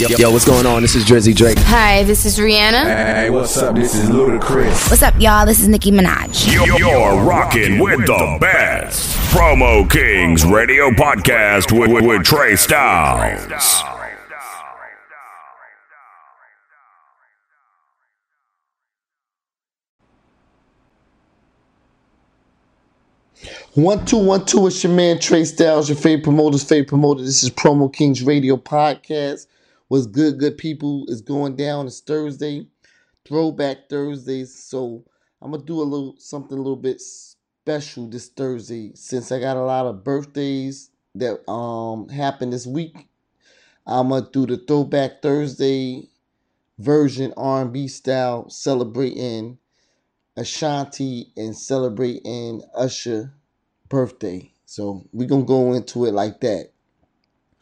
Yo, yo, yo, what's going on? This is Drizzy Drake. Hi, this is Rihanna. Hey, what's up? This is Ludacris. What's up, y'all? This is Nicki Minaj. You're, you're rocking with the best. Promo Kings Radio Podcast with, with, with Trey Styles. One two one two. It's your man Trey Styles, your favorite promoter's favorite promoter. This is Promo Kings Radio Podcast. What's good, good people? It's going down. It's Thursday, Throwback Thursdays. So I'm gonna do a little something a little bit special this Thursday since I got a lot of birthdays that um happened this week. I'm gonna do the Throwback Thursday version R&B style, celebrating Ashanti and celebrating Usher birthday. So we're gonna go into it like that.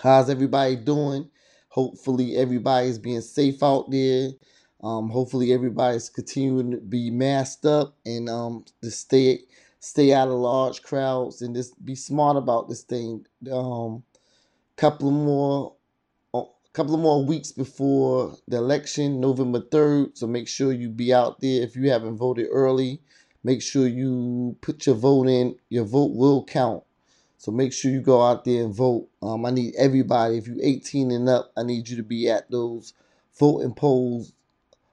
How's everybody doing? Hopefully everybody's being safe out there. Um, hopefully everybody's continuing to be masked up and um to stay stay out of large crowds and just be smart about this thing. Um couple more couple of more weeks before the election, November 3rd. So make sure you be out there if you haven't voted early. Make sure you put your vote in. Your vote will count. So make sure you go out there and vote. Um, I need everybody. If you're 18 and up, I need you to be at those voting polls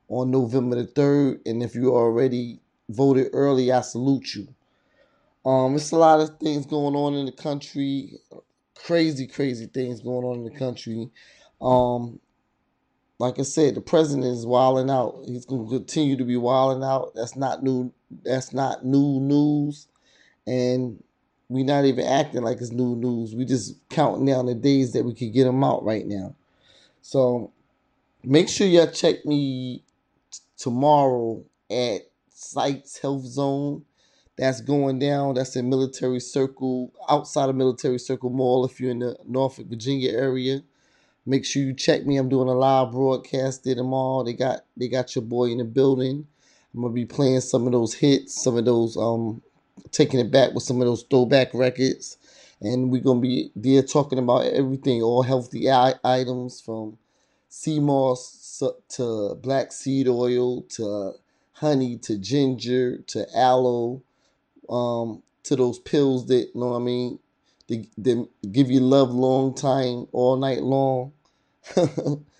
on November the 3rd. And if you already voted early, I salute you. Um, it's a lot of things going on in the country. Crazy, crazy things going on in the country. Um, like I said, the president is wilding out. He's going to continue to be wilding out. That's not new. That's not new news, and we're not even acting like it's new news. We just counting down the days that we could get them out right now. So make sure y'all check me t- tomorrow at Sites Health Zone. That's going down. That's in Military Circle, outside of Military Circle Mall. If you're in the Norfolk, Virginia area. Make sure you check me. I'm doing a live broadcast there tomorrow. They got they got your boy in the building. I'm gonna be playing some of those hits, some of those um taking it back with some of those throwback records. And we're gonna be there talking about everything, all healthy items from sea moss to black seed oil to honey to ginger to aloe, um, to those pills that you know what I mean, they, they give you love long time, all night long. you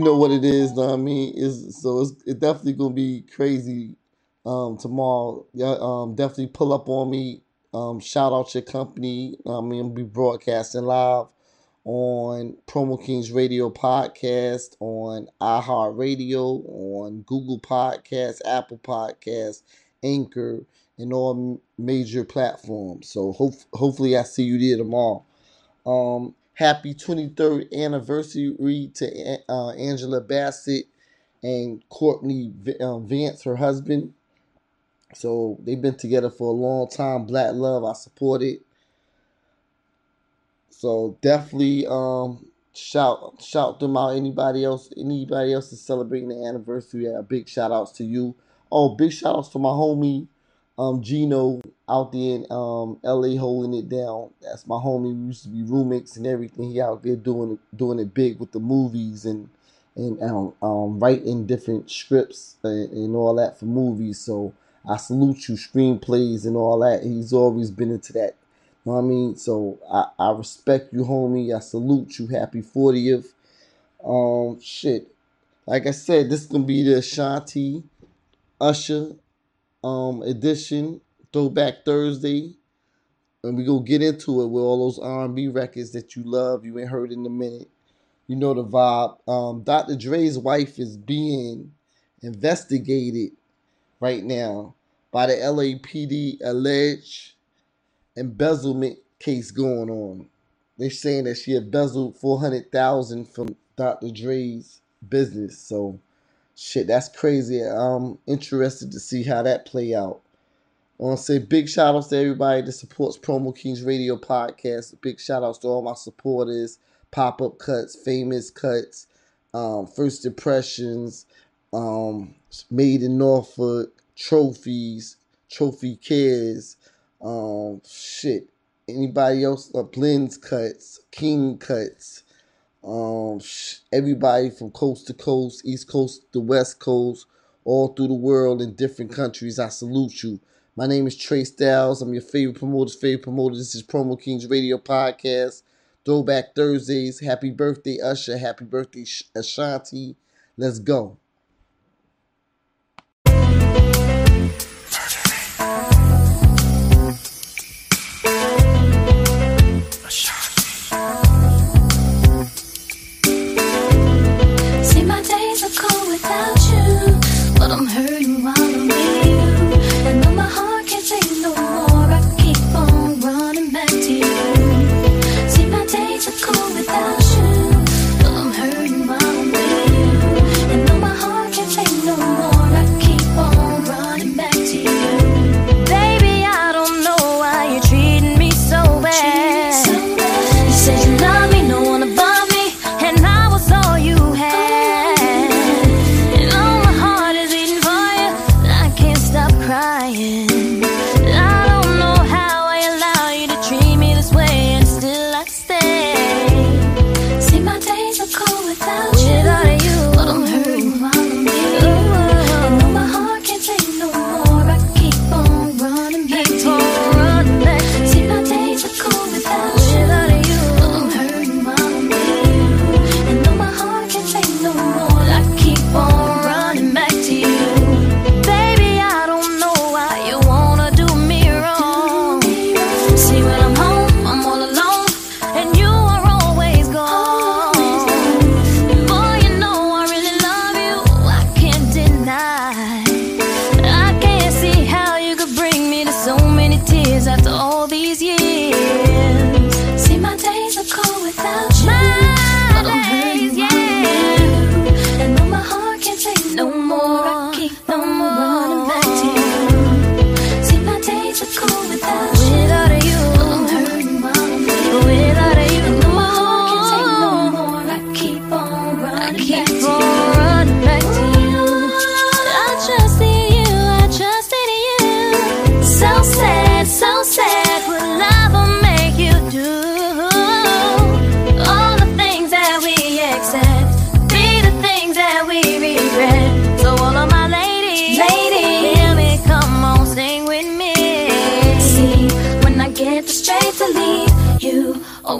know what it is, know what I mean? Is so it's it definitely gonna be crazy um tomorrow. Yeah, um definitely pull up on me. Um shout out your company. I mean I'll be broadcasting live on Promo Kings Radio Podcast, on iHeartRadio, on Google Podcasts, Apple Podcasts, Anchor, and all major platforms. So hope, hopefully I see you there tomorrow. Um, happy 23rd anniversary to uh, Angela Bassett and Courtney um, Vance, her husband. So they've been together for a long time. Black love, I support it. So definitely um, shout shout them out. Anybody else, anybody else is celebrating the anniversary? Yeah, big shout outs to you. Oh, big shout outs to my homie um Gino out there in um LA holding it down. That's my homie. We used to be roommates and everything. He out there doing it doing it big with the movies and and um, um writing different scripts and, and all that for movies. So I salute you, screenplays and all that. He's always been into that. You know what I mean? So I, I respect you, homie. I salute you. Happy 40th. Um shit. Like I said, this is gonna be the Ashanti Usher um edition, Throwback Thursday, and we gonna get into it with all those R&B records that you love. You ain't heard in a minute. You know the vibe. Um, Dr. Dre's wife is being investigated right now by the LAPD alleged embezzlement case going on. They're saying that she embezzled four hundred thousand from Dr. Dre's business. So Shit, that's crazy. I'm interested to see how that play out. I want to say big shout outs to everybody that supports Promo Kings Radio Podcast. Big shout outs to all my supporters, pop up cuts, famous cuts, um, first impressions, um, made in Norfolk trophies, trophy cares, um, shit. Anybody else? Uh, Blends cuts, King cuts. Um, sh- everybody from coast to coast, east coast to west coast, all through the world in different countries. I salute you. My name is Trey Styles. I'm your favorite promoter's favorite promoter. This is Promo Kings Radio Podcast. Throwback Thursdays. Happy birthday, Usher. Happy birthday, Ashanti. Let's go.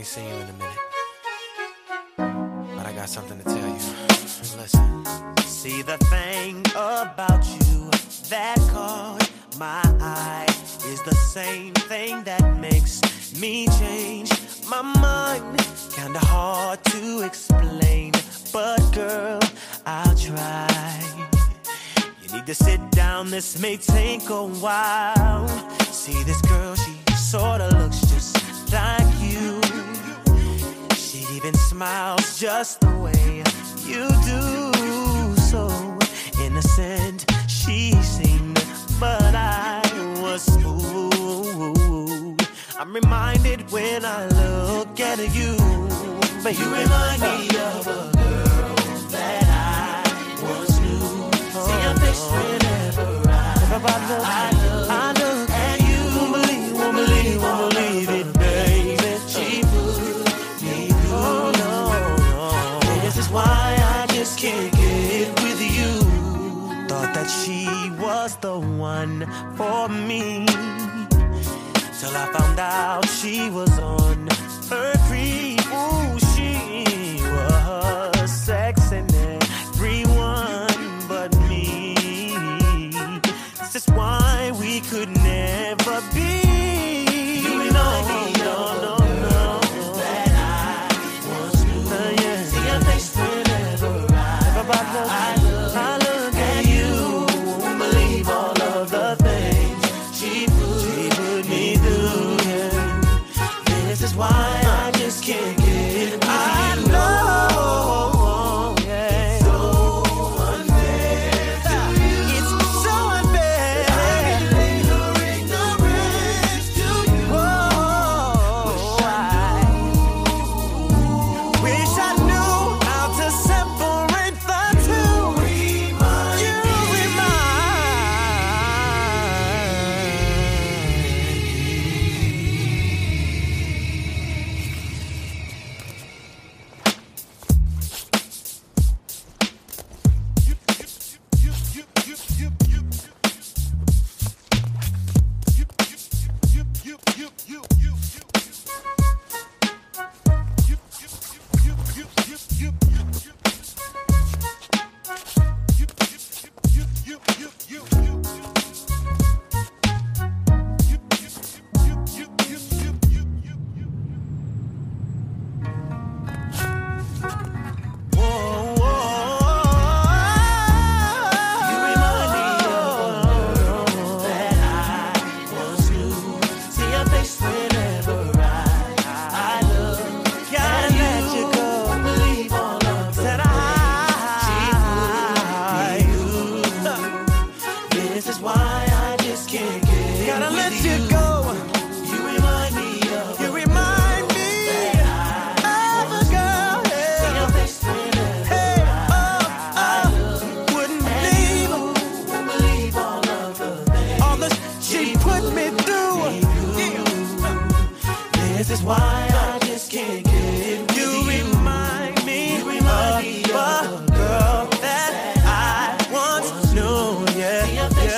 you in a minute. But I got something to tell you. Listen. See the thing about you that caught my eye is the same thing that makes me change my mind. Kinda hard to explain, but girl, I'll try. You need to sit down, this may take a while. See this girl, she sorta and smiles just the way you do. So innocent she seemed, but I was fooled. I'm reminded when I look at you, but you remind me of a girl that I once knew. See your face whenever I, I look. I look one for me. Till I found out she was on.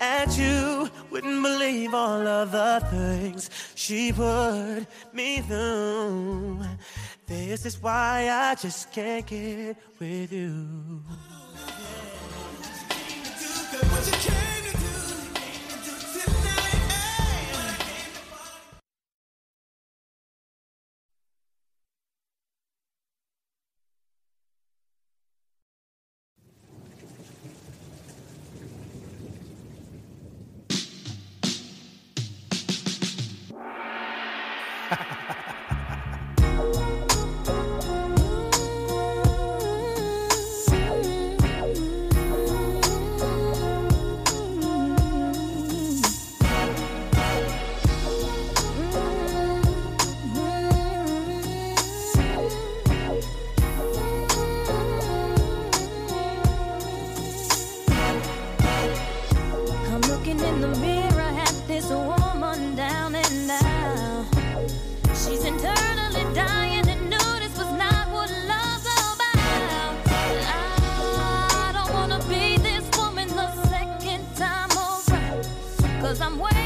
at you. Wouldn't believe all of the things she put me through. This is why I just can't get with you. Cause I'm waiting.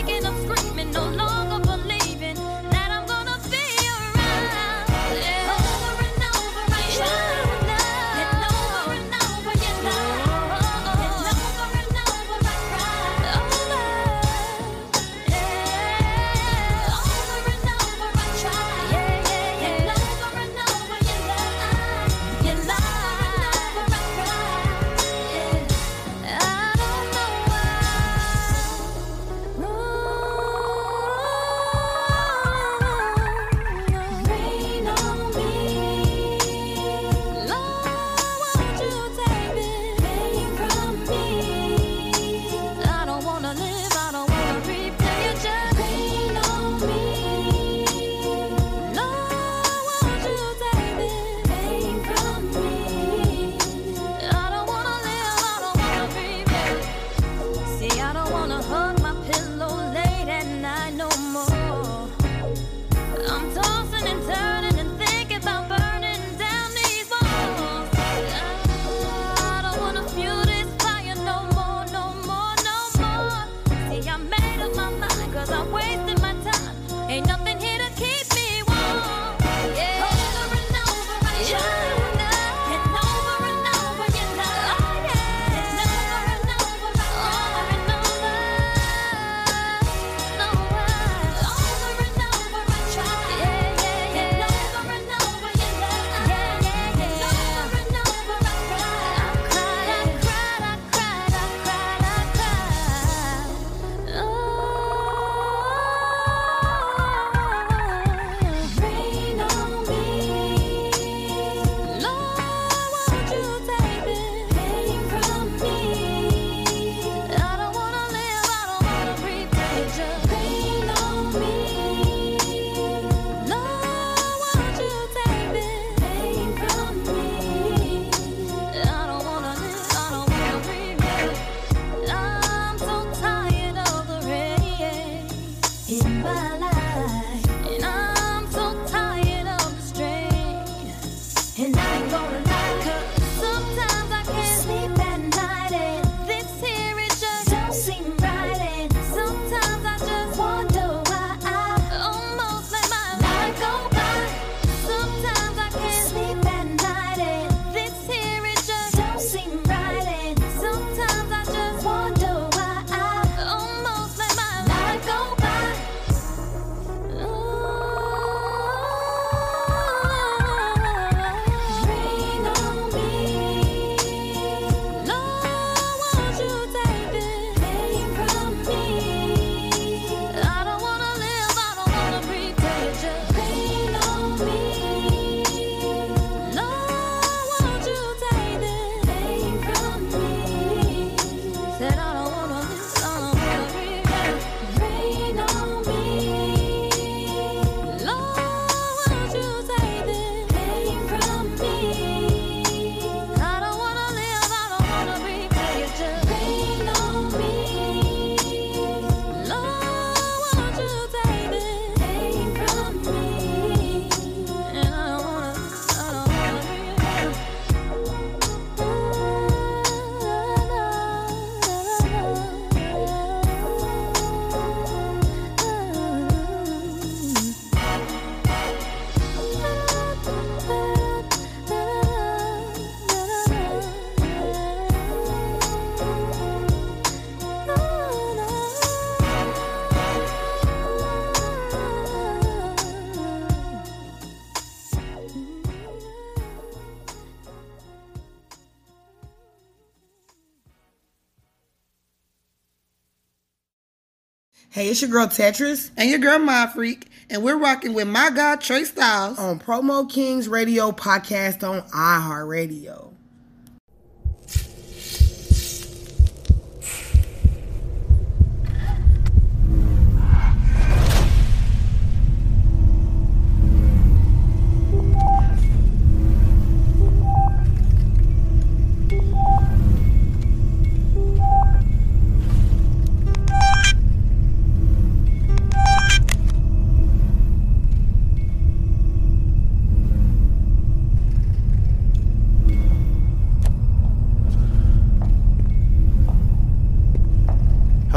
Hey, it's your girl Tetris. And your girl My Freak, and we're rocking with my god Trey Styles. On Promo Kings Radio podcast on iHeartRadio.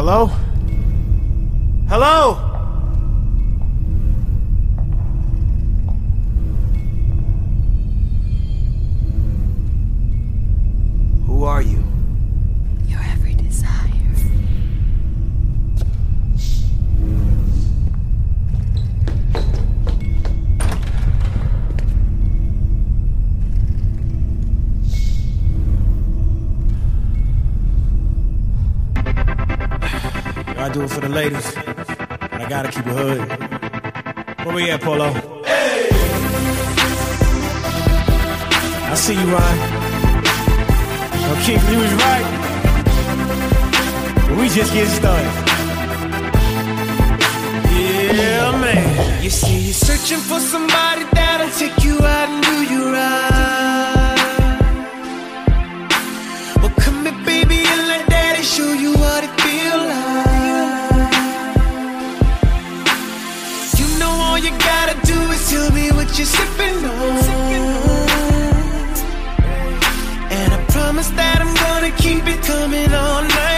Hello? Hey! I see you, Ryan. No, King, you was right. We just get started. Yeah, man. You see, you're searching for somebody that'll take you out and do you right. Well, come here, baby, and let daddy show you what it feel like. You know all you gotta is tell me what you're sipping on. And I promise that I'm gonna keep it coming all night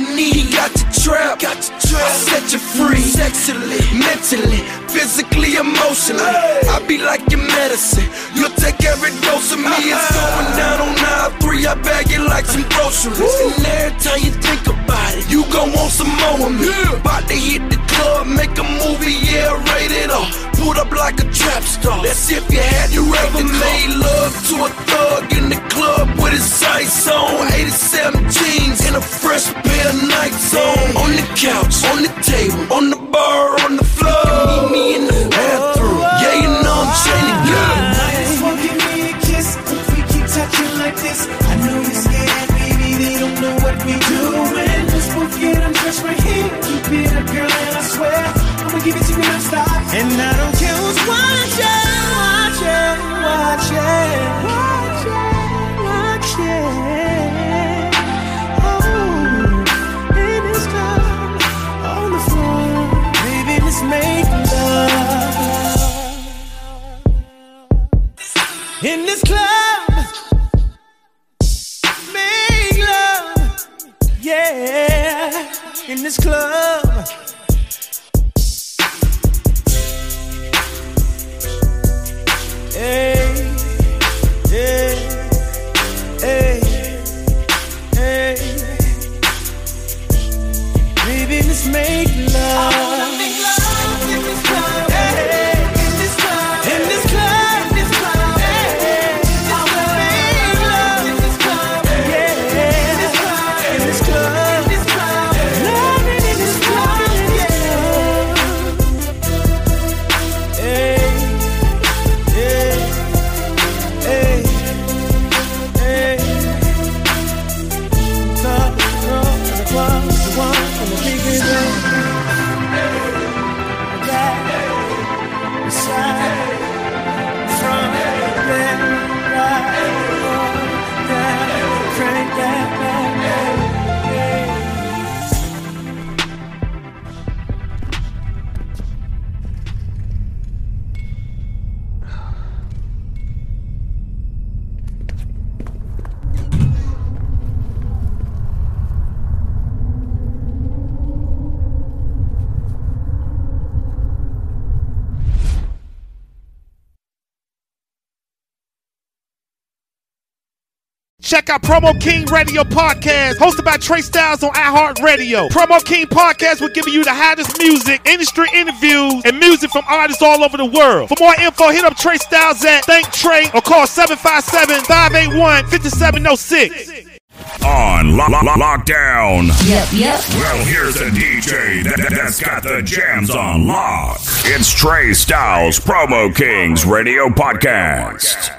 you need. He got you trapped, got you trapped. I set you free, sexually, mentally, physically, emotionally. I be like your medicine. You'll take every dose of me. It's uh-huh. going down on aisle three. I bag it like some groceries. And every time you think about it, you gon' want some more of me. About to hit the club, make a movie, yeah, rated R. Put up like a trap star. That's if you had you ever made love to a thug in the club with his sights on. 87 jeans and a fresh pair of Nikes on. On the couch, on the table, on the bar, on the floor. You meet me in the bathroom. Yeah, you know I'm training good. Just want give me a kiss if we keep touching like this. I know you're scared, baby. They don't know what we doing. Just won't get undressed right here. Keep it up, girl, and I swear I'ma give it to you non-stop. And I Check out Promo King Radio Podcast, hosted by Trey Styles on iHeartRadio. Promo King Podcast will give you the hottest music, industry interviews, and music from artists all over the world. For more info, hit up Trey Styles at Thank Trey or call 757-581-5706. On lo- lo- lo- lockdown. Yep, yep. Well, here's a DJ that, that's got the jams on lock. It's Trey Styles Promo Kings Radio Podcast.